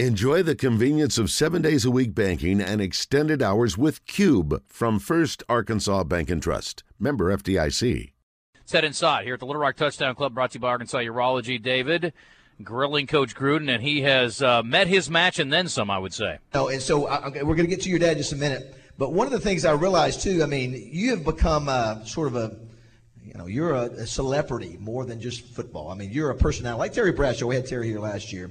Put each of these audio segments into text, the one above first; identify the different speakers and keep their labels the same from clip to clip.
Speaker 1: Enjoy the convenience of seven days a week banking and extended hours with Cube from First Arkansas Bank and Trust. Member FDIC.
Speaker 2: Set inside here at the Little Rock Touchdown Club, brought to you by Arkansas Urology. David grilling Coach Gruden, and he has uh, met his match and then some. I would say.
Speaker 3: No, and so uh, okay, we're going to get to your dad in just a minute. But one of the things I realized too, I mean, you have become uh, sort of a you know, you're a, a, celebrity more than just football. I mean, you're a personality. Like Terry Bradshaw, we had Terry here last year.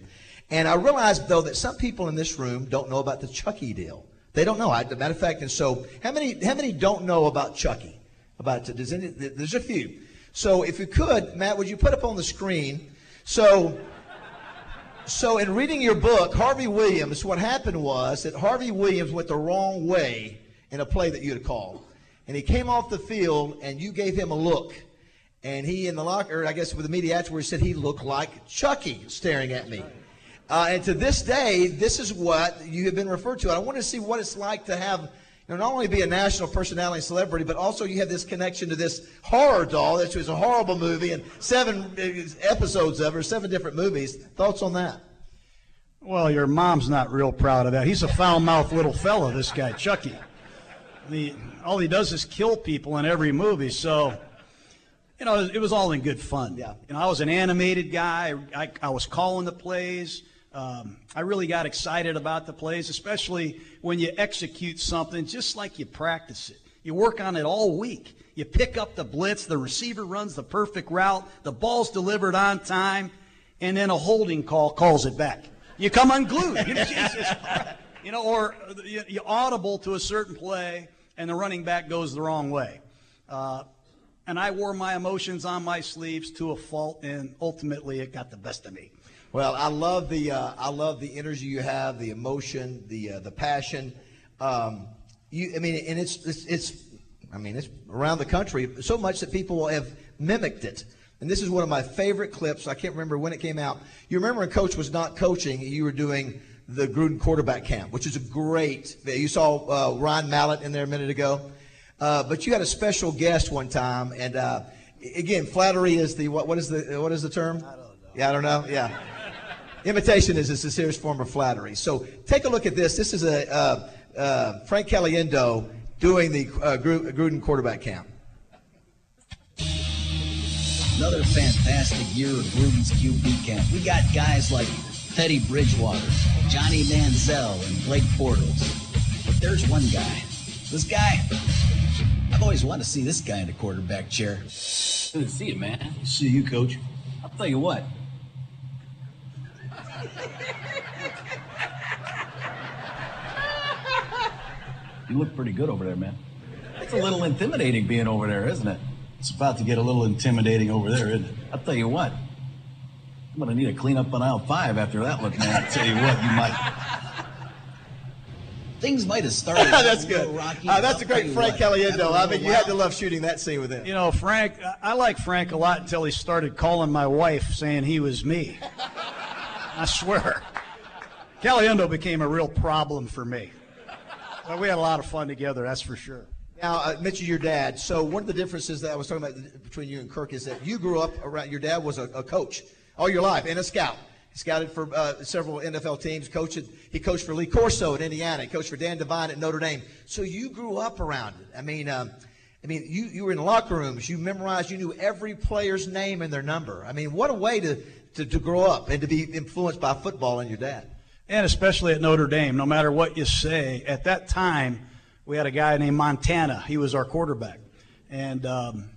Speaker 3: And I realized, though, that some people in this room don't know about the Chucky deal. They don't know. I, matter of fact, and so how many how many don't know about Chucky? About? Does any, there's a few. So if you could, Matt, would you put up on the screen? So, so in reading your book, Harvey Williams, what happened was that Harvey Williams went the wrong way in a play that you had called, and he came off the field, and you gave him a look. And he in the locker, I guess with the media afterwards, said he looked like Chucky staring at me. Uh, and to this day, this is what you have been referred to. I want to see what it's like to have, you know, not only be a national personality and celebrity, but also you have this connection to this horror doll. This was a horrible movie and seven uh, episodes of it, seven different movies. Thoughts on that?
Speaker 4: Well, your mom's not real proud of that. He's a foul-mouthed little fella, this guy, Chucky. The, all he does is kill people in every movie, so you know, it was all in good fun.
Speaker 3: Yeah.
Speaker 4: You know, I was an animated guy. I, I was calling the plays. Um, I really got excited about the plays, especially when you execute something just like you practice it. You work on it all week. You pick up the blitz, the receiver runs the perfect route, the ball's delivered on time, and then a holding call calls it back. You come unglued. You know, you know or you, you, audible to a certain play, and the running back goes the wrong way. Uh, and I wore my emotions on my sleeves to a fault, and ultimately it got the best of me.
Speaker 3: Well, I love the uh, I love the energy you have, the emotion, the uh, the passion. Um, you, I mean, and it's, it's it's I mean, it's around the country so much that people have mimicked it. And this is one of my favorite clips. I can't remember when it came out. You remember when Coach was not coaching, you were doing the Gruden quarterback camp, which is a great. You saw uh, Ryan Mallett in there a minute ago, uh, but you had a special guest one time, and uh, again, flattery is the what? What is the what is the term?
Speaker 4: I don't know.
Speaker 3: Yeah, I don't know. Yeah. Imitation is a serious form of flattery. So take a look at this. This is a uh, uh, Frank Caliendo doing the uh, Gruden quarterback camp.
Speaker 5: Another fantastic year of Gruden's QB camp. We got guys like Teddy Bridgewater, Johnny Manziel, and Blake Bortles. But there's one guy. This guy, I've always wanted to see this guy in the quarterback chair.
Speaker 6: Good to see you, man.
Speaker 5: See you, coach.
Speaker 6: I'll tell you what, you look pretty good over there, man. It's a little intimidating being over there, isn't it?
Speaker 5: It's about to get a little intimidating over there, isn't it?
Speaker 6: I'll tell you what. I'm gonna need a clean up on aisle five after that look, man.
Speaker 5: I'll tell you what, you might. Things might have started.
Speaker 3: that's good. Rocky, uh, that's a great Frank Caliendo. I mean, you had to love shooting that scene with him.
Speaker 4: You know, Frank, I like Frank a lot until he started calling my wife saying he was me. I swear. Caliendo became a real problem for me. But we had a lot of fun together, that's for sure.
Speaker 3: Now, uh, mentioned your dad. So one of the differences that I was talking about between you and Kirk is that you grew up around. Your dad was a, a coach all your life and a scout. He scouted for uh, several NFL teams. Coached, he coached for Lee Corso at Indiana. He coached for Dan Devine at Notre Dame. So you grew up around it. I mean, um, I mean, you, you were in locker rooms. You memorized. You knew every player's name and their number. I mean, what a way to to, to grow up and to be influenced by football and your dad.
Speaker 4: And especially at Notre Dame, no matter what you say, at that time, we had a guy named Montana. He was our quarterback. And um,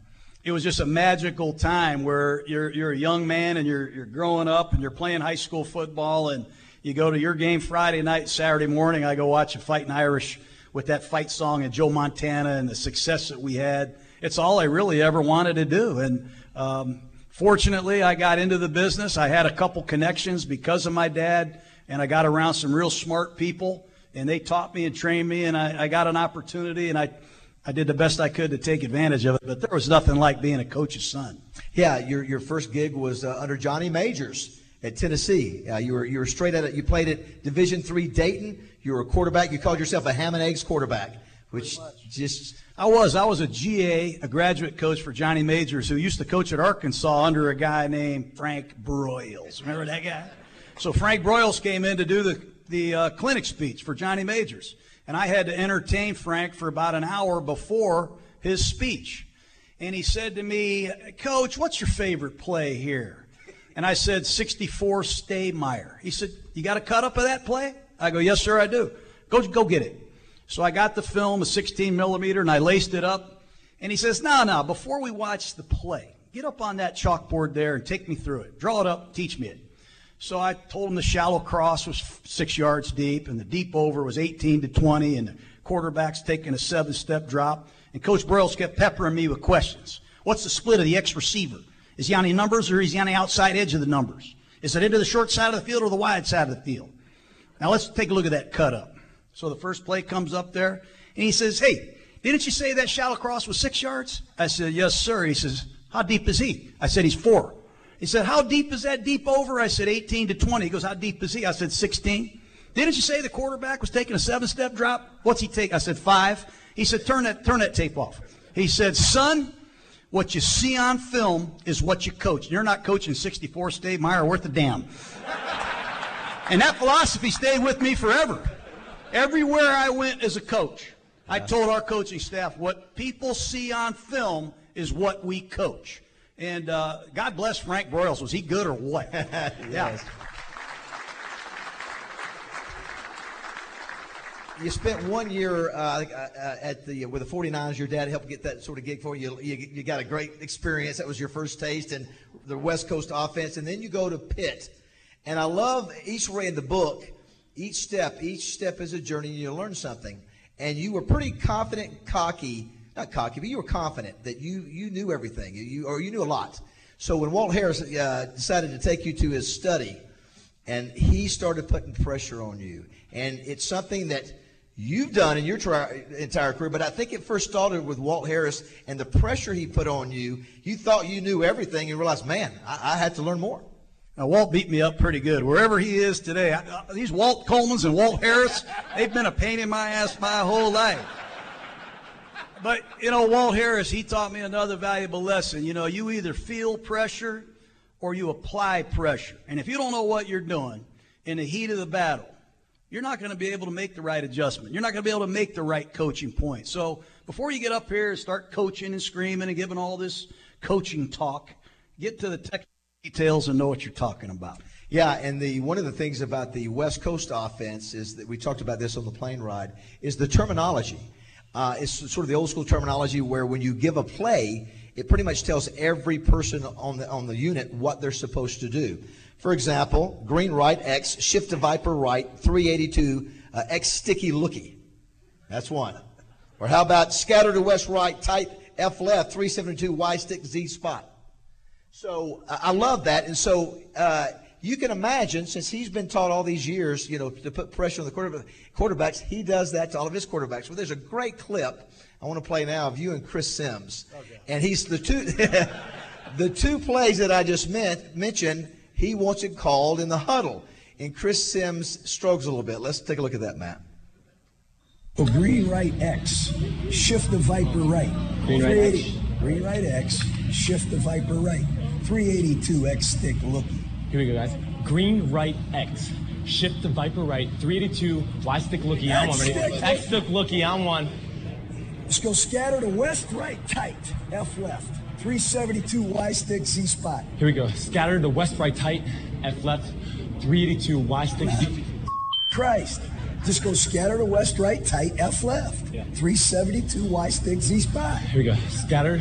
Speaker 4: it was just a magical time where you're, you're a young man and you're, you're growing up and you're playing high school football and you go to your game Friday night, Saturday morning. I go watch a Fighting Irish with that fight song and Joe Montana and the success that we had. It's all I really ever wanted to do. And um, Fortunately, I got into the business. I had a couple connections because of my dad, and I got around some real smart people, and they taught me and trained me, and I, I got an opportunity, and I, I did the best I could to take advantage of it. But there was nothing like being a coach's son.
Speaker 3: Yeah, your your first gig was uh, under Johnny Majors at Tennessee. Uh, you were you were straight at it. You played at Division three Dayton. You were a quarterback. You called yourself a ham and eggs quarterback, which just
Speaker 4: I was. I was a GA, a graduate coach for Johnny Majors, who used to coach at Arkansas under a guy named Frank Broyles. Remember that guy? So Frank Broyles came in to do the, the uh, clinic speech for Johnny Majors. And I had to entertain Frank for about an hour before his speech. And he said to me, Coach, what's your favorite play here? And I said, 64 Staymeyer. He said, You got a cut up of that play? I go, Yes, sir, I do. Go, go get it. So I got the film, a 16 millimeter, and I laced it up. And he says, No, no, before we watch the play, get up on that chalkboard there and take me through it. Draw it up, teach me it. So I told him the shallow cross was six yards deep, and the deep over was 18 to 20, and the quarterback's taking a seven step drop. And Coach Broyles kept peppering me with questions. What's the split of the X receiver? Is he on the numbers or is he on the outside edge of the numbers? Is it into the short side of the field or the wide side of the field? Now let's take a look at that cut up. So the first play comes up there, and he says, Hey, didn't you say that shallow cross was six yards? I said, Yes, sir. He says, How deep is he? I said, He's four. He said, How deep is that deep over? I said, 18 to 20. He goes, How deep is he? I said, 16. Didn't you say the quarterback was taking a seven step drop? What's he take? I said, Five. He said, Turn that, turn that tape off. He said, Son, what you see on film is what you coach. You're not coaching 64 Staymeyer worth a damn. and that philosophy stayed with me forever. Everywhere I went as a coach, I told our coaching staff what people see on film is what we coach. And uh, God bless Frank Broyles. Was he good or what? yeah.
Speaker 3: You spent one year uh, uh, at the with the 49ers. Your dad helped get that sort of gig for you. you. You got a great experience. That was your first taste in the West Coast offense, and then you go to Pitt. And I love each way in the book. Each step, each step is a journey, and you learn something. And you were pretty confident, cocky, not cocky, but you were confident that you you knew everything. You or you knew a lot. So when Walt Harris uh, decided to take you to his study, and he started putting pressure on you, and it's something that you've done in your tri- entire career, but I think it first started with Walt Harris and the pressure he put on you. You thought you knew everything and realized, man, I, I had to learn more.
Speaker 4: Now, Walt beat me up pretty good. Wherever he is today, I, uh, these Walt Colemans and Walt Harris, they've been a pain in my ass my whole life. But, you know, Walt Harris, he taught me another valuable lesson. You know, you either feel pressure or you apply pressure. And if you don't know what you're doing in the heat of the battle, you're not going to be able to make the right adjustment. You're not going to be able to make the right coaching point. So before you get up here and start coaching and screaming and giving all this coaching talk, get to the technical details and know what you're talking about.
Speaker 3: Yeah, and the one of the things about the West Coast offense is that we talked about this on the plane ride is the terminology. Uh, it's sort of the old school terminology where when you give a play, it pretty much tells every person on the on the unit what they're supposed to do. For example, green right X, shift to Viper right, 382 uh, X sticky looky. That's one. Or how about scatter to west right, tight F left, 372 Y stick Z spot. So I love that. And so uh, you can imagine, since he's been taught all these years, you know, to put pressure on the quarterbacks, he does that to all of his quarterbacks. Well, there's a great clip I want to play now of you and Chris Sims. Okay. And he's the two, the two plays that I just meant, mentioned he wants it called in the huddle. And Chris Sims strokes a little bit. Let's take a look at that, Matt.
Speaker 7: Oh, green right X, shift the Viper right.
Speaker 8: Green right X.
Speaker 7: Green right X, shift the Viper right. 382 X stick looky.
Speaker 8: Here we go, guys. Green right X, shift the Viper right. 382 Y stick looky. I'm one ready. X stick looky. I'm one.
Speaker 7: Let's go scatter to west right tight. F left. 372 Y stick Z spot.
Speaker 8: Here we go. Scatter to west right tight, F left, 382 Y stick Z.
Speaker 7: Christ. Just go scatter to west right tight, F left. Yeah. 372 Y stick Z spot.
Speaker 8: Here we go. Scatter.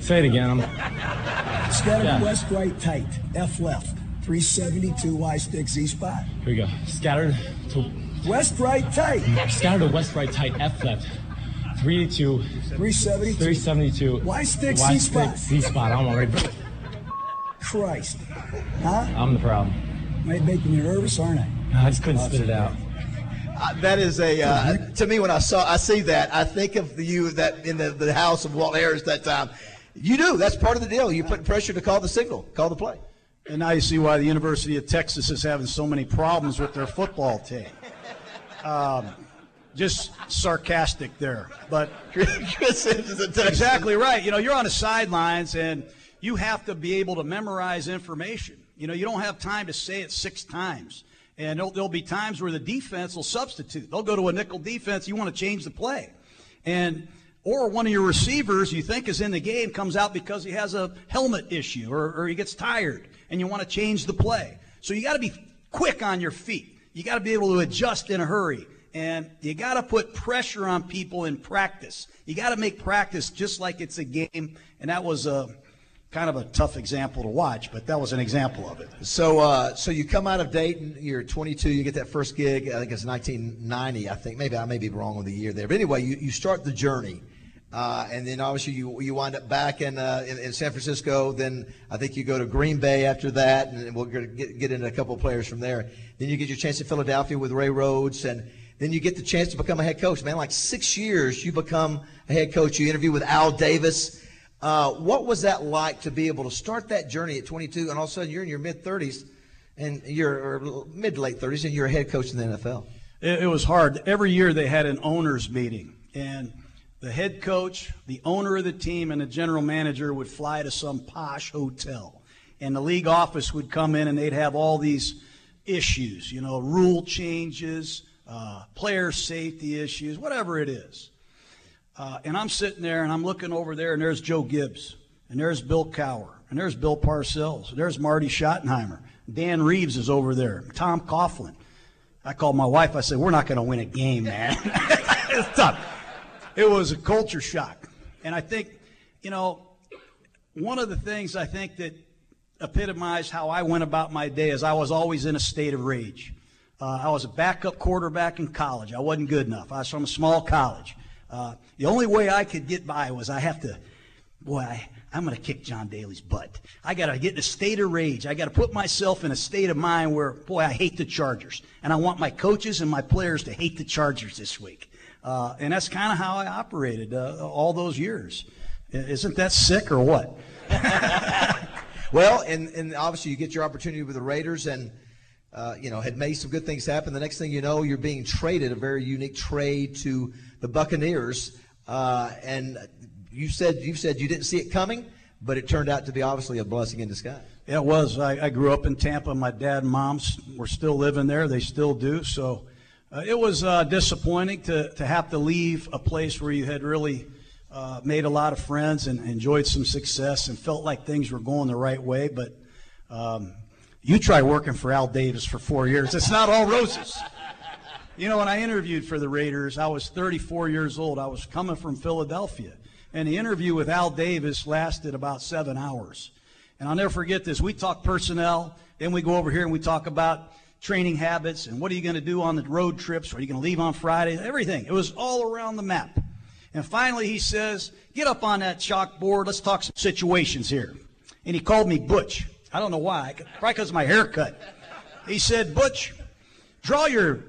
Speaker 8: Say it again. I'm...
Speaker 7: Scatter yeah. west right tight, F left. 372 Y stick Z spot.
Speaker 8: Here we go. Scattered to
Speaker 7: west right tight.
Speaker 8: Scattered to west right tight, F left. 382.
Speaker 7: 372.
Speaker 8: 372.
Speaker 7: Why stick C spot?
Speaker 8: C spot. I'm already.
Speaker 7: Christ. Huh?
Speaker 8: I'm the problem.
Speaker 7: Might make me nervous, aren't I?
Speaker 8: I just couldn't spit it out.
Speaker 3: Uh, that is a uh, to me when I saw I see that I think of you that in the, the house of Walt Harris that time. You do. That's part of the deal. You put pressure to call the signal, call the play.
Speaker 4: And now you see why the University of Texas is having so many problems with their football team. Um, just sarcastic there. But
Speaker 3: Chris is a
Speaker 4: exactly right. You know, you're on the sidelines and you have to be able to memorize information. You know, you don't have time to say it six times. And there'll, there'll be times where the defense will substitute. They'll go to a nickel defense. You want to change the play. And, or one of your receivers you think is in the game comes out because he has a helmet issue or, or he gets tired and you want to change the play. So you got to be quick on your feet. You got to be able to adjust in a hurry. And you got to put pressure on people in practice. You got to make practice just like it's a game. And that was a kind of a tough example to watch, but that was an example of it.
Speaker 3: So, uh, so you come out of Dayton. You're 22. You get that first gig. I think it's 1990. I think maybe I may be wrong on the year there, but anyway, you, you start the journey. Uh, and then obviously you you wind up back in, uh, in, in San Francisco. Then I think you go to Green Bay after that, and we'll get get into a couple of players from there. Then you get your chance in Philadelphia with Ray Rhodes, and then you get the chance to become a head coach. Man, like six years, you become a head coach. You interview with Al Davis. Uh, what was that like to be able to start that journey at 22, and all of a sudden you're in your mid 30s, and you're mid late 30s, and you're a head coach in the NFL?
Speaker 4: It, it was hard. Every year they had an owners meeting, and the head coach, the owner of the team, and the general manager would fly to some posh hotel. And the league office would come in and they'd have all these issues, you know, rule changes, uh, player safety issues, whatever it is. Uh, and I'm sitting there and I'm looking over there, and there's Joe Gibbs, and there's Bill Cowher, and there's Bill Parcells, there's Marty Schottenheimer, Dan Reeves is over there, Tom Coughlin. I called my wife. I said, "We're not going to win a game, man. it's tough." It was a culture shock. And I think, you know, one of the things I think that epitomized how I went about my day is I was always in a state of rage. Uh, I was a backup quarterback in college. I wasn't good enough. I was from a small college. Uh, the only way I could get by was I have to, boy, I, I'm going to kick John Daly's butt. I got to get in a state of rage. I got to put myself in a state of mind where, boy, I hate the Chargers. And I want my coaches and my players to hate the Chargers this week. Uh, and that's kind of how I operated uh, all those years. Isn't that sick or what?
Speaker 3: well, and, and obviously you get your opportunity with the Raiders and, uh, you know, had made some good things happen. The next thing you know, you're being traded, a very unique trade to the Buccaneers. Uh, and you said, you said you didn't see it coming, but it turned out to be obviously a blessing in disguise.
Speaker 4: Yeah, it was. I, I grew up in Tampa. My dad and moms were still living there. They still do. So uh, it was uh, disappointing to, to have to leave a place where you had really uh, made a lot of friends and enjoyed some success and felt like things were going the right way. But um, you try working for Al Davis for four years. It's not all roses. You know, when I interviewed for the Raiders, I was 34 years old. I was coming from Philadelphia. And the interview with Al Davis lasted about seven hours. And I'll never forget this. We talk personnel, then we go over here and we talk about training habits and what are you going to do on the road trips? Are you going to leave on Friday? Everything. It was all around the map. And finally, he says, Get up on that chalkboard. Let's talk some situations here. And he called me Butch. I don't know why. Probably because of my haircut. He said, Butch, draw your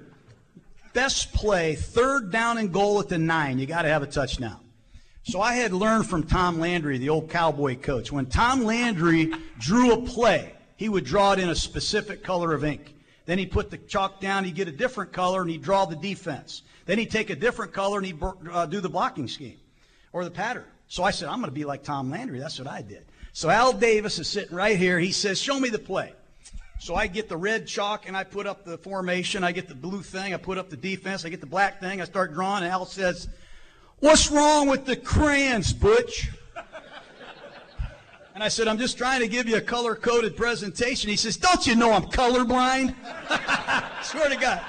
Speaker 4: best play, third down and goal at the nine. You got to have a touchdown. So I had learned from Tom Landry, the old cowboy coach. When Tom Landry drew a play, he would draw it in a specific color of ink. Then he'd put the chalk down, he'd get a different color, and he'd draw the defense. Then he'd take a different color and he'd uh, do the blocking scheme or the pattern. So I said, I'm going to be like Tom Landry. That's what I did. So Al Davis is sitting right here. He says, Show me the play. So I get the red chalk and I put up the formation. I get the blue thing. I put up the defense. I get the black thing. I start drawing. And Al says, What's wrong with the crayons, Butch? And I said, I'm just trying to give you a color coded presentation. He says, Don't you know I'm colorblind? Swear to God.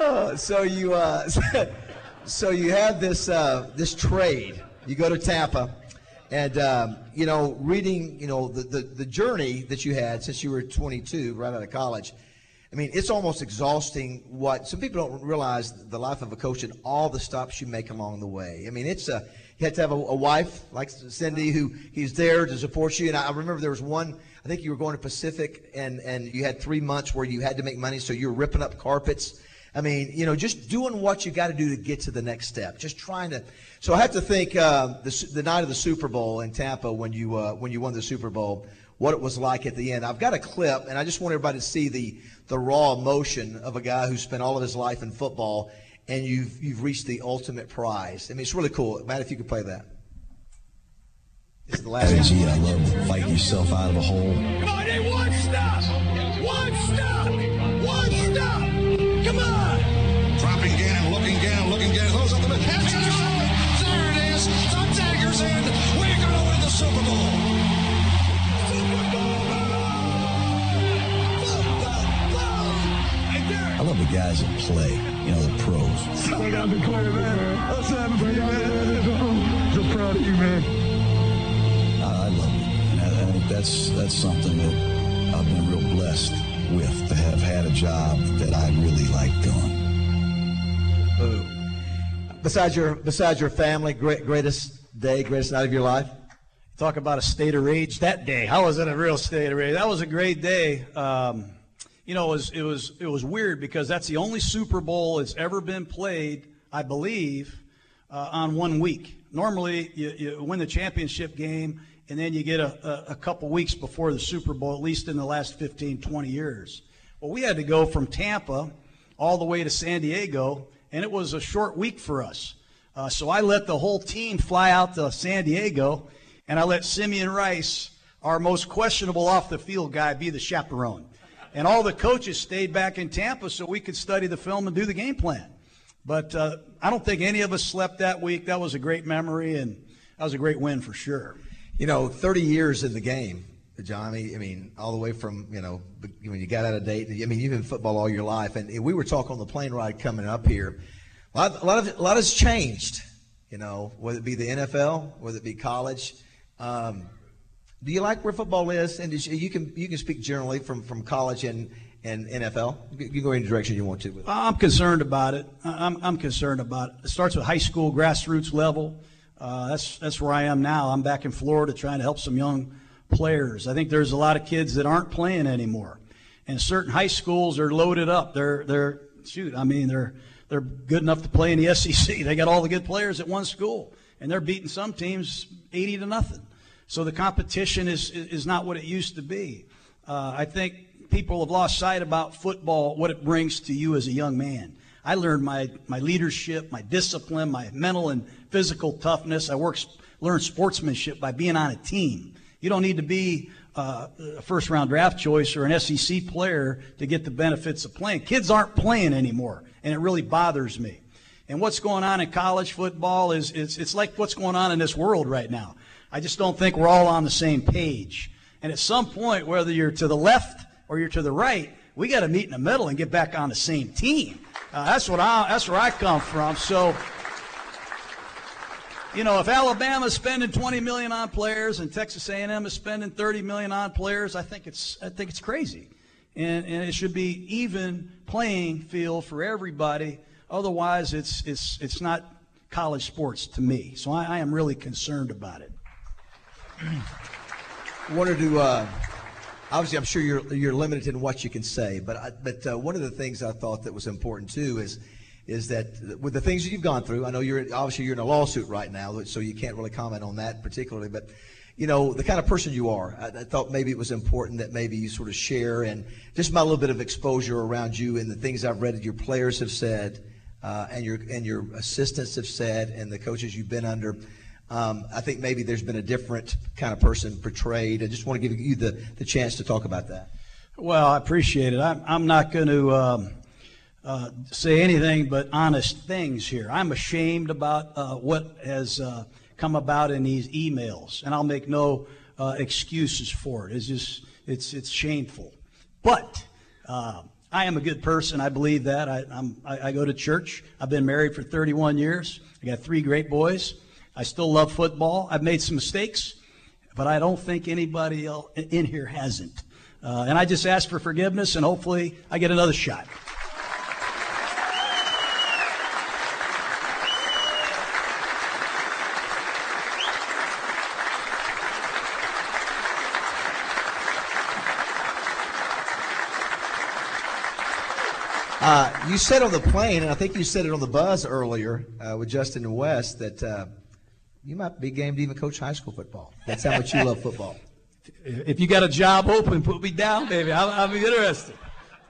Speaker 3: Oh, so you uh, so you have this uh, this trade. You go to Tampa, and um, you know, reading you know the, the the journey that you had since you were 22, right out of college. I mean, it's almost exhausting. What some people don't realize the life of a coach and all the stops you make along the way. I mean, it's a you had to have a, a, wife like Cindy who he's there to support you. And I remember there was one. I think you were going to Pacific, and and you had three months where you had to make money, so you were ripping up carpets. I mean, you know, just doing what you got to do to get to the next step. Just trying to. So I have to think uh, the, the night of the Super Bowl in Tampa when you uh, when you won the Super Bowl, what it was like at the end. I've got a clip, and I just want everybody to see the the raw emotion of a guy who spent all of his life in football and you've you've reached the ultimate prize. I mean, it's really cool. Matt, if you could play that. This is the last.
Speaker 5: Crazy. I love fighting yourself out of a hole.
Speaker 9: Come on, hey, one stop! One stop! One stop! Come on!
Speaker 10: Dropping Gannon, looking Gannon, looking Gannon. Throws up the mid. Catches it! There it is. The dagger's in. We're going to win the Super Bowl! Super Bowl.
Speaker 5: I love the guys that play, you pros.
Speaker 9: So got the quarterback. What's up, man?
Speaker 5: So proud of you, man. I, I love it. And I, I think that's that's something that I've been real blessed with to have had a job that I really like doing.
Speaker 3: Besides your besides your family, great, greatest day, greatest night of your life.
Speaker 4: Talk about a state of rage that day. How was it a real state of rage? That was a great day. Um, you know, it was it was it was weird because that's the only Super Bowl that's ever been played, I believe, uh, on one week. Normally, you, you win the championship game and then you get a, a, a couple weeks before the Super Bowl, at least in the last 15, 20 years. Well, we had to go from Tampa all the way to San Diego, and it was a short week for us. Uh, so I let the whole team fly out to San Diego, and I let Simeon Rice, our most questionable off the field guy, be the chaperone. And all the coaches stayed back in Tampa so we could study the film and do the game plan. But uh, I don't think any of us slept that week. That was a great memory, and that was a great win for sure.
Speaker 3: You know, 30 years in the game, Johnny. I mean, all the way from you know when you got out of Dayton. I mean, you've been football all your life, and we were talking on the plane ride coming up here. A lot, a lot of a lot has changed. You know, whether it be the NFL, whether it be college. Um, do you like where football is? And you can you can speak generally from, from college and, and NFL. You can go any direction you want to.
Speaker 4: I'm concerned about it. I'm, I'm concerned about it. It starts with high school grassroots level. Uh, that's that's where I am now. I'm back in Florida trying to help some young players. I think there's a lot of kids that aren't playing anymore, and certain high schools are loaded up. They're they're shoot. I mean they're they're good enough to play in the SEC. They got all the good players at one school, and they're beating some teams 80 to nothing. So the competition is is not what it used to be. Uh, I think people have lost sight about football, what it brings to you as a young man. I learned my, my leadership, my discipline, my mental and physical toughness. I worked, learned sportsmanship by being on a team. You don't need to be uh, a first round draft choice or an SEC player to get the benefits of playing. Kids aren't playing anymore, and it really bothers me. And what's going on in college football is it's, it's like what's going on in this world right now. I just don't think we're all on the same page. And at some point, whether you're to the left or you're to the right, we got to meet in the middle and get back on the same team. Uh, that's what I, that's where I come from. So, you know, if Alabama's spending 20 million on players and Texas A&M is spending 30 million on players, I think it's I think it's crazy, and, and it should be even playing field for everybody. Otherwise, it's it's it's not college sports to me. So I, I am really concerned about it.
Speaker 3: Wanted to. Uh, obviously, I'm sure you're you're limited in what you can say, but I, but uh, one of the things I thought that was important too is is that with the things that you've gone through, I know you're obviously you're in a lawsuit right now, so you can't really comment on that particularly, but you know the kind of person you are. I, I thought maybe it was important that maybe you sort of share and just my little bit of exposure around you and the things I've read that your players have said, uh, and your and your assistants have said, and the coaches you've been under. Um, I think maybe there's been a different kind of person portrayed. I just want to give you the, the chance to talk about that.
Speaker 4: Well, I appreciate it. I'm, I'm not going to um, uh, say anything but honest things here. I'm ashamed about uh, what has uh, come about in these emails, and I'll make no uh, excuses for it. It's just it's it's shameful. But uh, I am a good person. I believe that. I, I, I go to church. I've been married for 31 years. I got three great boys. I still love football. I've made some mistakes, but I don't think anybody in here hasn't. Uh, and I just ask for forgiveness, and hopefully I get another shot.
Speaker 3: Uh, you said on the plane, and I think you said it on the buzz earlier uh, with Justin and Wes, that uh, you might be game to even coach high school football. That's how much you love football.
Speaker 4: If you got a job open, put me down, baby. I'll, I'll be interested.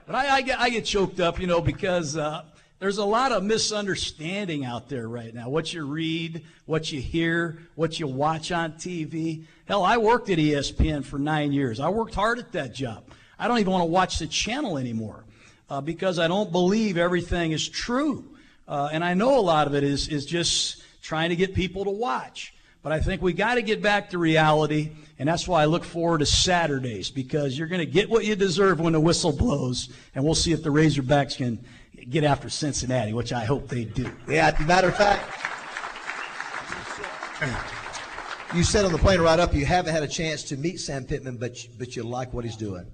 Speaker 4: But I, I, get I get choked up, you know, because uh, there's a lot of misunderstanding out there right now. What you read, what you hear, what you watch on TV. Hell, I worked at ESPN for nine years. I worked hard at that job. I don't even want to watch the channel anymore uh, because I don't believe everything is true. Uh, and I know a lot of it is, is just trying to get people to watch. But I think we got to get back to reality, and that's why I look forward to Saturdays because you're going to get what you deserve when the whistle blows, and we'll see if the Razorbacks can get after Cincinnati, which I hope they do.
Speaker 3: Yeah, matter of fact, you said on the plane right up you haven't had a chance to meet Sam Pittman, but you, but you like what he's doing.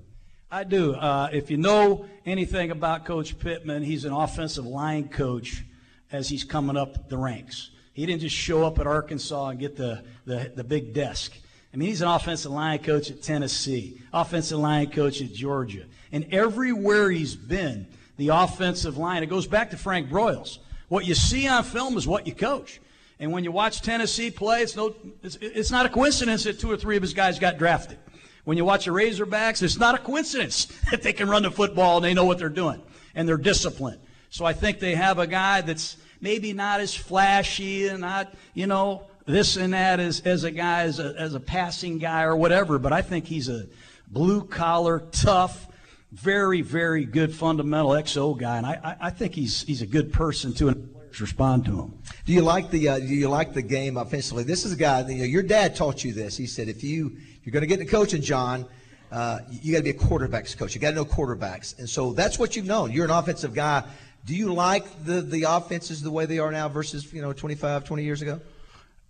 Speaker 4: I do. Uh, if you know anything about Coach Pittman, he's an offensive line coach as he's coming up the ranks. He didn't just show up at Arkansas and get the, the, the big desk. I mean, he's an offensive line coach at Tennessee, offensive line coach at Georgia. And everywhere he's been, the offensive line, it goes back to Frank Broyles. What you see on film is what you coach. And when you watch Tennessee play, it's, no, it's, it's not a coincidence that two or three of his guys got drafted. When you watch the Razorbacks, it's not a coincidence that they can run the football and they know what they're doing and they're disciplined. So I think they have a guy that's maybe not as flashy and not, you know, this and that as, as a guy, as a, as a passing guy or whatever, but I think he's a blue collar, tough, very, very good fundamental XO guy, and I, I, think he's he's a good person too, and respond to him.
Speaker 3: Do you like the uh, Do you like the game offensively? This is a guy. You know, your dad taught you this. He said if you you're going to get into coaching, John, uh, you got to be a quarterbacks coach. You got to know quarterbacks, and so that's what you've known. You're an offensive guy. Do you like the the offenses the way they are now versus you know 25, 20 years ago?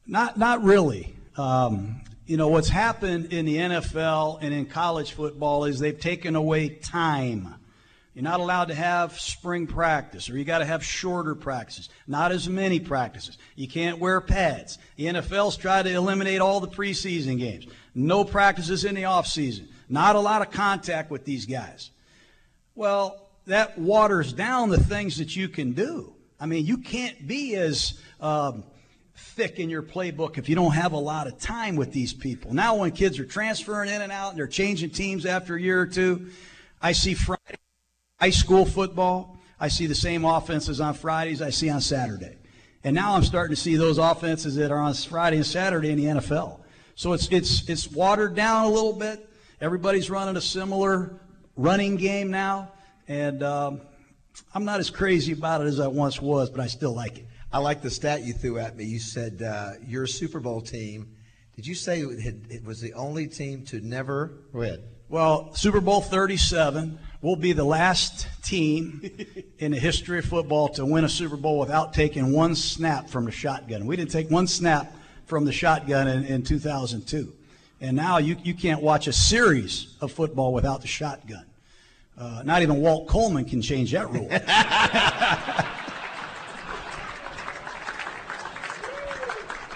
Speaker 4: Not not really. Um, you know what's happened in the NFL and in college football is they've taken away time. You're not allowed to have spring practice, or you got to have shorter practices, not as many practices. You can't wear pads. The NFL's tried to eliminate all the preseason games. No practices in the offseason. Not a lot of contact with these guys. Well, that waters down the things that you can do. I mean, you can't be as um, thick in your playbook if you don't have a lot of time with these people. Now, when kids are transferring in and out and they're changing teams after a year or two, I see Friday high school football. I see the same offenses on Fridays I see on Saturday. And now I'm starting to see those offenses that are on Friday and Saturday in the NFL. So it's it's it's watered down a little bit. Everybody's running a similar running game now, and um, I'm not as crazy about it as I once was, but I still like it.
Speaker 3: I like the stat you threw at me. You said uh, your Super Bowl team. Did you say it, had, it was the only team to never win?
Speaker 4: Well, Super Bowl 37 will be the last team in the history of football to win a Super Bowl without taking one snap from the shotgun. We didn't take one snap from the shotgun in, in 2002. And now you, you can't watch a series of football without the shotgun. Uh, not even Walt Coleman can change that rule.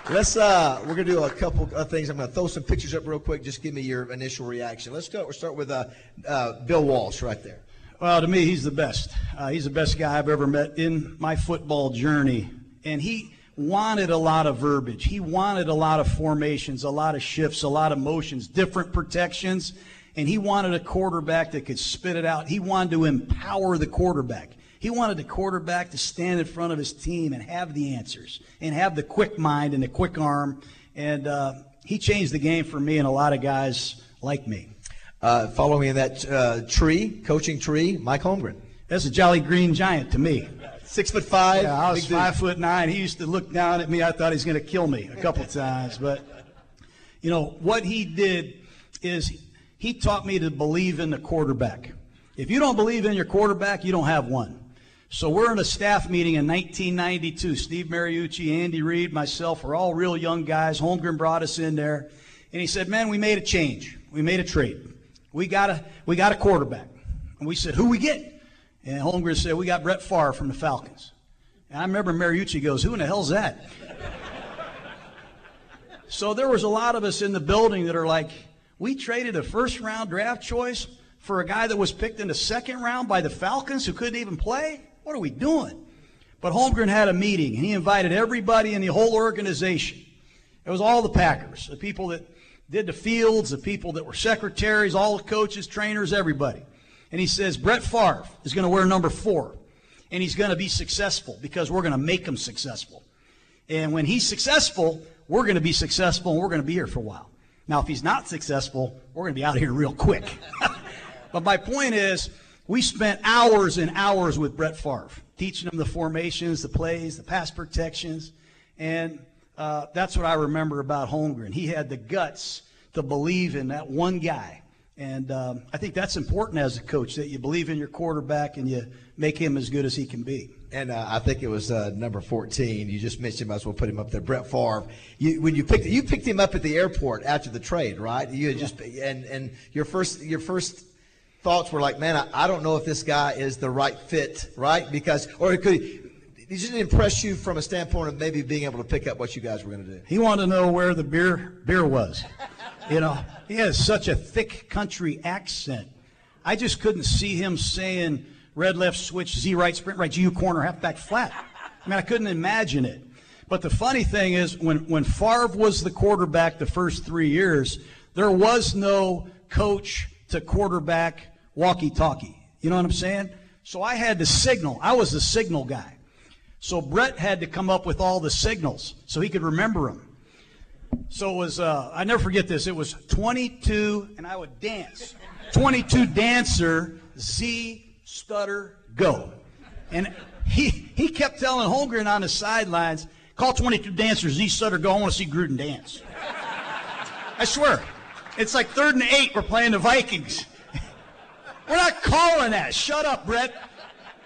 Speaker 3: Let's uh, we're gonna do a couple of things. I'm gonna throw some pictures up real quick. Just give me your initial reaction. Let's start. We'll start with uh, uh, Bill Walsh right there.
Speaker 4: Well, to me, he's the best. Uh, he's the best guy I've ever met in my football journey, and he wanted a lot of verbiage. He wanted a lot of formations, a lot of shifts, a lot of motions, different protections, and he wanted a quarterback that could spit it out. He wanted to empower the quarterback. He wanted the quarterback to stand in front of his team and have the answers and have the quick mind and the quick arm. And uh, he changed the game for me and a lot of guys like me.
Speaker 3: Uh, following in that uh, tree, coaching tree, Mike Holmgren.
Speaker 4: That's a jolly green giant to me.
Speaker 3: Six foot five.
Speaker 4: Yeah, I was five foot nine. He used to look down at me. I thought he was going to kill me a couple times. But, you know, what he did is he taught me to believe in the quarterback. If you don't believe in your quarterback, you don't have one. So we're in a staff meeting in 1992. Steve Mariucci, Andy Reid, myself, we're all real young guys. Holmgren brought us in there, and he said, "Man, we made a change. We made a trade. We got a we got a quarterback." And we said, "Who we get?" And Holmgren said, "We got Brett Favre from the Falcons." And I remember Mariucci goes, "Who in the hell's that?" so there was a lot of us in the building that are like, "We traded a first round draft choice." For a guy that was picked in the second round by the Falcons who couldn't even play? What are we doing? But Holmgren had a meeting and he invited everybody in the whole organization. It was all the Packers, the people that did the fields, the people that were secretaries, all the coaches, trainers, everybody. And he says, Brett Favre is going to wear number four. and he's going to be successful because we're going to make him successful. And when he's successful, we're going to be successful and we're going to be here for a while. Now, if he's not successful, we're going to be out of here real quick. but my point is, we spent hours and hours with Brett Favre, teaching him the formations, the plays, the pass protections, and uh, that's what I remember about Holmgren. He had the guts to believe in that one guy. And um, I think that's important as a coach that you believe in your quarterback and you make him as good as he can be.
Speaker 3: And uh, I think it was uh, number 14. You just mentioned, might as well put him up there. Brett Favre. You, when you picked you picked him up at the airport after the trade, right? You had just and and your first your first thoughts were like, man, I, I don't know if this guy is the right fit, right? Because or it could he just impress you from a standpoint of maybe being able to pick up what you guys were going to do.
Speaker 4: He wanted to know where the beer beer was. You know, he has such a thick country accent. I just couldn't see him saying red left switch, Z right sprint right, GU corner, halfback flat. I mean, I couldn't imagine it. But the funny thing is, when, when Favre was the quarterback the first three years, there was no coach to quarterback walkie talkie. You know what I'm saying? So I had to signal. I was the signal guy. So Brett had to come up with all the signals so he could remember them. So it was, uh, I never forget this. It was 22, and I would dance. 22 dancer, Z, stutter, go. And he, he kept telling Holmgren on the sidelines, call 22 dancers, Z, stutter, go. I want to see Gruden dance. I swear. It's like third and eight. We're playing the Vikings. We're not calling that. Shut up, Brett.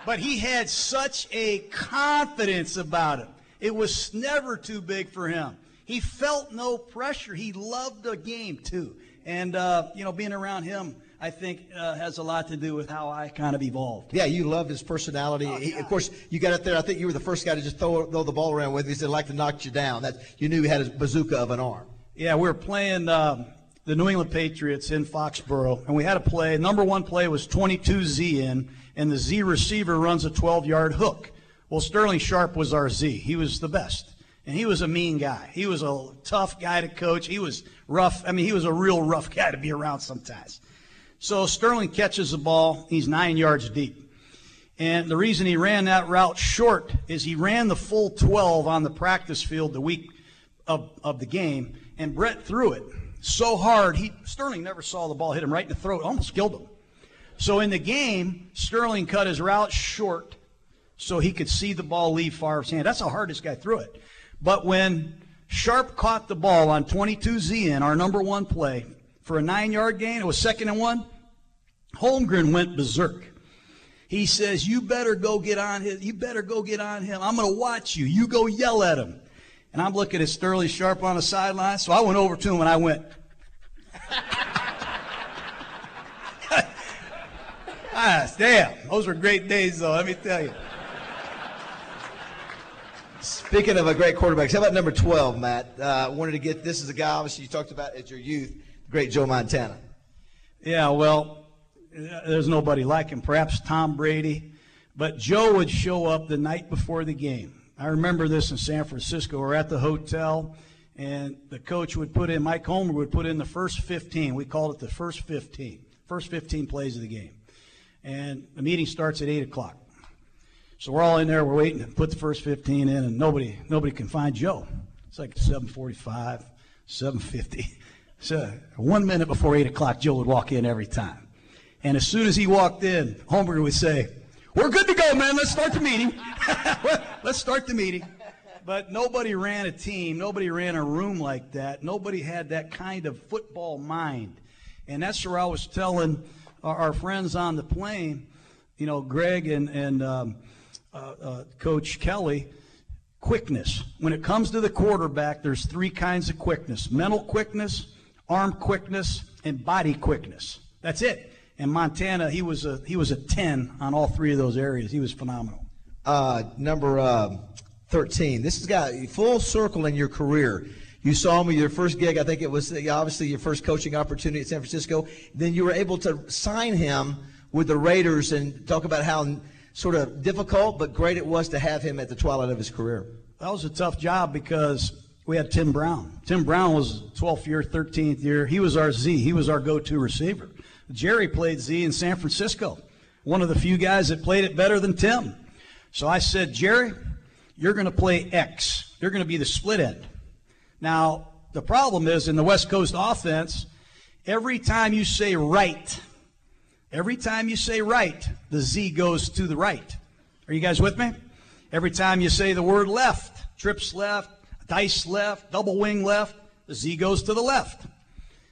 Speaker 4: But he had such a confidence about him. It was never too big for him. He felt no pressure. He loved the game too. And uh, you know, being around him, I think uh, has a lot to do with how I kind of evolved.
Speaker 3: Yeah, you loved his personality. Oh, he, of course, you got up there. I think you were the first guy to just throw, throw the ball around with. He said, "Like to knock you down." That you knew he had a bazooka of an arm.
Speaker 4: Yeah, we were playing um, the New England Patriots in Foxborough, and we had a play. Number one play was 22 Z in, and the Z receiver runs a 12-yard hook. Well, Sterling Sharpe was our Z. He was the best. And he was a mean guy. He was a tough guy to coach. He was rough. I mean, he was a real rough guy to be around sometimes. So Sterling catches the ball. He's nine yards deep. And the reason he ran that route short is he ran the full 12 on the practice field the week of, of the game, and Brett threw it so hard, he Sterling never saw the ball hit him right in the throat, almost killed him. So in the game, Sterling cut his route short so he could see the ball leave Favre's hand. That's how hard this guy threw it. But when Sharpe caught the ball on 22Z in our number one play for a nine yard gain, it was second and one. Holmgren went berserk. He says, You better go get on him. You better go get on him. I'm going to watch you. You go yell at him. And I'm looking at Sterling Sharpe on the sideline. So I went over to him and I went, ah, damn. Those were great days, though, let me tell you.
Speaker 3: Speaking of a great quarterback, how about number 12, Matt? Uh, wanted to get this is a guy, obviously, you talked about at your youth, great Joe Montana.
Speaker 4: Yeah, well, there's nobody like him. Perhaps Tom Brady. But Joe would show up the night before the game. I remember this in San Francisco. We're at the hotel, and the coach would put in, Mike Holmgren would put in the first 15. We called it the first 15, first 15 plays of the game. And the meeting starts at 8 o'clock. So we're all in there, we're waiting to put the first 15 in, and nobody nobody can find Joe. It's like 745, 750. So one minute before 8 o'clock, Joe would walk in every time. And as soon as he walked in, Holmgren would say, We're good to go, man. Let's start the meeting. Let's start the meeting. But nobody ran a team. Nobody ran a room like that. Nobody had that kind of football mind. And that's where I was telling our, our friends on the plane, you know, Greg and, and um, uh, uh, Coach Kelly, quickness. When it comes to the quarterback, there's three kinds of quickness mental quickness, arm quickness, and body quickness. That's it. And Montana, he was a he was a ten on all three of those areas. He was phenomenal.
Speaker 3: Uh, number uh, thirteen. This has got full circle in your career. You saw him your first gig. I think it was obviously your first coaching opportunity at San Francisco. Then you were able to sign him with the Raiders and talk about how sort of difficult but great it was to have him at the twilight of his career.
Speaker 4: That was a tough job because we had Tim Brown. Tim Brown was 12th year, 13th year. He was our Z. He was our go-to receiver. Jerry played Z in San Francisco. One of the few guys that played it better than Tim. So I said, Jerry, you're going to play X. You're going to be the split end. Now, the problem is in the West Coast offense, every time you say right, every time you say right, the Z goes to the right. Are you guys with me? Every time you say the word left, trips left, dice left, double wing left, the Z goes to the left.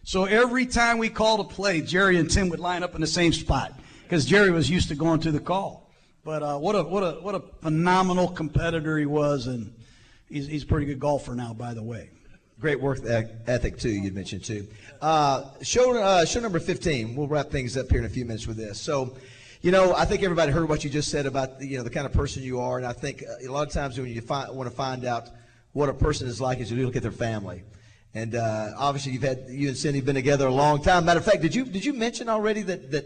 Speaker 4: So every time we called a play, Jerry and Tim would line up in the same spot because Jerry was used to going to the call. But uh, what a what a what a phenomenal competitor he was, and he's he's a pretty good golfer now, by the way.
Speaker 3: Great work ethic too. You mentioned too. Uh, show uh, show number fifteen. We'll wrap things up here in a few minutes with this. So, you know, I think everybody heard what you just said about you know the kind of person you are, and I think uh, a lot of times when you find, want to find out what a person is like, is you look at their family. And uh, obviously, you've had you and Cindy have been together a long time. Matter of fact, did you did you mention already that that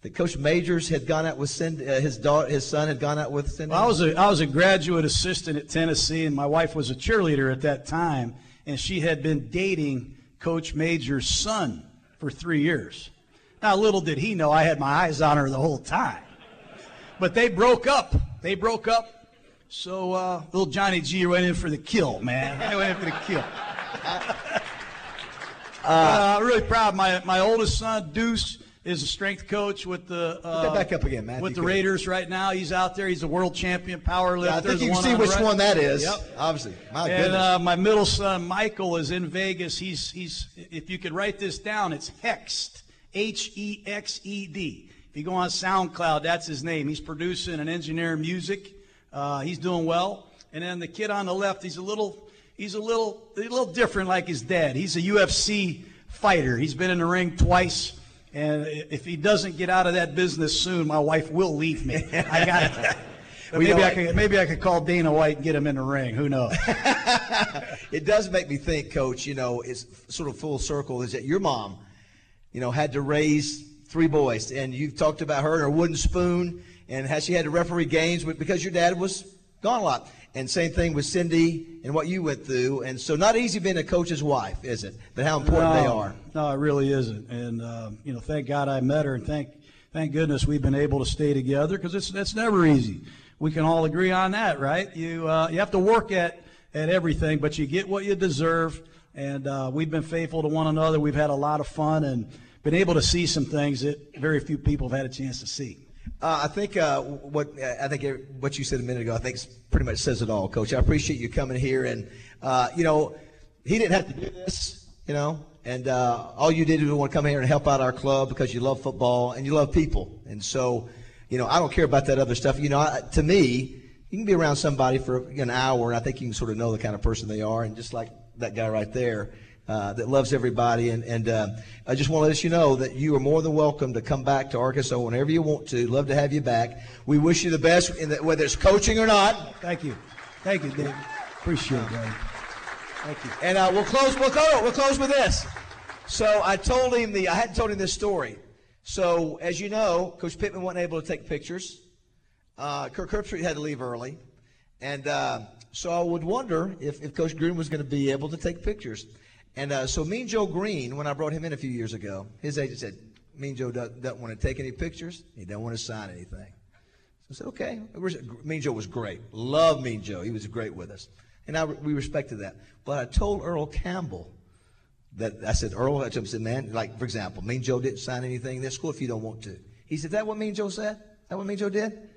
Speaker 3: that Coach Majors had gone out with Cindy, uh, his daughter, his son had gone out with Cindy?
Speaker 4: Well, I was a I was a graduate assistant at Tennessee, and my wife was a cheerleader at that time, and she had been dating Coach Majors' son for three years. Now, little did he know I had my eyes on her the whole time. But they broke up. They broke up. So uh, little Johnny G went in for the kill, man. I went in for the kill. Uh, I'm really proud. My my oldest son, Deuce, is a strength coach with the uh,
Speaker 3: back up again, man.
Speaker 4: With the Raiders right now. He's out there. He's a world champion power lifter.
Speaker 3: Yeah, I think you can see which
Speaker 4: right.
Speaker 3: one that is.
Speaker 4: Yep.
Speaker 3: Obviously, my
Speaker 4: and
Speaker 3: goodness.
Speaker 4: uh, my middle son, Michael, is in Vegas. He's he's. If you could write this down, it's Hexed. H E X E D. If you go on SoundCloud, that's his name. He's producing and engineering music. Uh, he's doing well. And then the kid on the left, he's a little, he's a little, a little different like his dad. He's a UFC fighter. He's been in the ring twice. And if he doesn't get out of that business soon, my wife will leave me. I got. But maybe I could maybe I could call Dana White and get him in the ring. Who knows?
Speaker 3: it does make me think, Coach. You know, it's sort of full circle. Is that your mom? You know, had to raise three boys, and you've talked about her and her wooden spoon, and how she had to referee games because your dad was gone a lot. And same thing with Cindy and what you went through. And so, not easy being a coach's wife, is it? But how important
Speaker 4: no,
Speaker 3: they are.
Speaker 4: No, it really isn't. And uh, you know, thank God I met her, and thank thank goodness we've been able to stay together because it's it's never easy. We can all agree on that, right? You uh, you have to work at at everything, but you get what you deserve. And uh, we've been faithful to one another. We've had a lot of fun and been able to see some things that very few people have had a chance to see.
Speaker 3: Uh, I think uh, what I think what you said a minute ago, I think pretty much says it all, Coach. I appreciate you coming here, and uh, you know, he didn't have to do this, you know, and uh, all you did was want to come here and help out our club because you love football and you love people, and so, you know, I don't care about that other stuff. You know, I, to me, you can be around somebody for an hour, and I think you can sort of know the kind of person they are, and just like that guy right there uh, that loves everybody. And, and uh, I just want to let you know that you are more than welcome to come back to Arkansas whenever you want to. Love to have you back. We wish you the best, in the, whether it's coaching or not.
Speaker 4: Thank you. Thank you, Dave. Appreciate it. Thank you.
Speaker 3: And uh, we'll close. We'll close. We'll close with this. So I told him the. I hadn't told him this story. So as you know, Coach Pittman wasn't able to take pictures. Uh, Kirk Herbstreit had to leave early, and uh, so I would wonder if, if Coach Green was going to be able to take pictures. And uh, so Mean Joe Greene, when I brought him in a few years ago, his agent said, Mean Joe doesn't, doesn't want to take any pictures. He doesn't want to sign anything. So I said, okay. Mean Joe was great. Love Mean Joe. He was great with us. And I, we respected that. But I told Earl Campbell that, I said, Earl, I said, man, like, for example, Mean Joe didn't sign anything. That's cool if you don't want to. He said, that what Mean Joe said? That what Mean Joe did?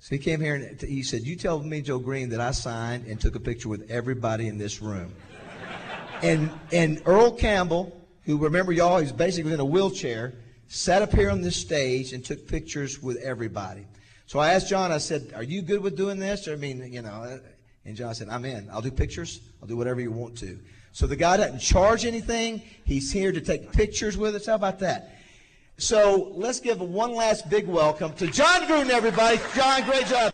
Speaker 3: So he came here and he said, you tell Mean Joe Greene that I signed and took a picture with everybody in this room. And, and Earl Campbell, who remember y'all, he's basically in a wheelchair, sat up here on this stage and took pictures with everybody. So I asked Jon, I said, Are you good with doing this? I mean, you know, and Jon said, I'm in. I'll do pictures. I'll do whatever you want to. So the guy doesn't charge anything. He's here to take pictures with us. How about that? So let's give one last big welcome to Jon Gruden, everybody. Jon, great job.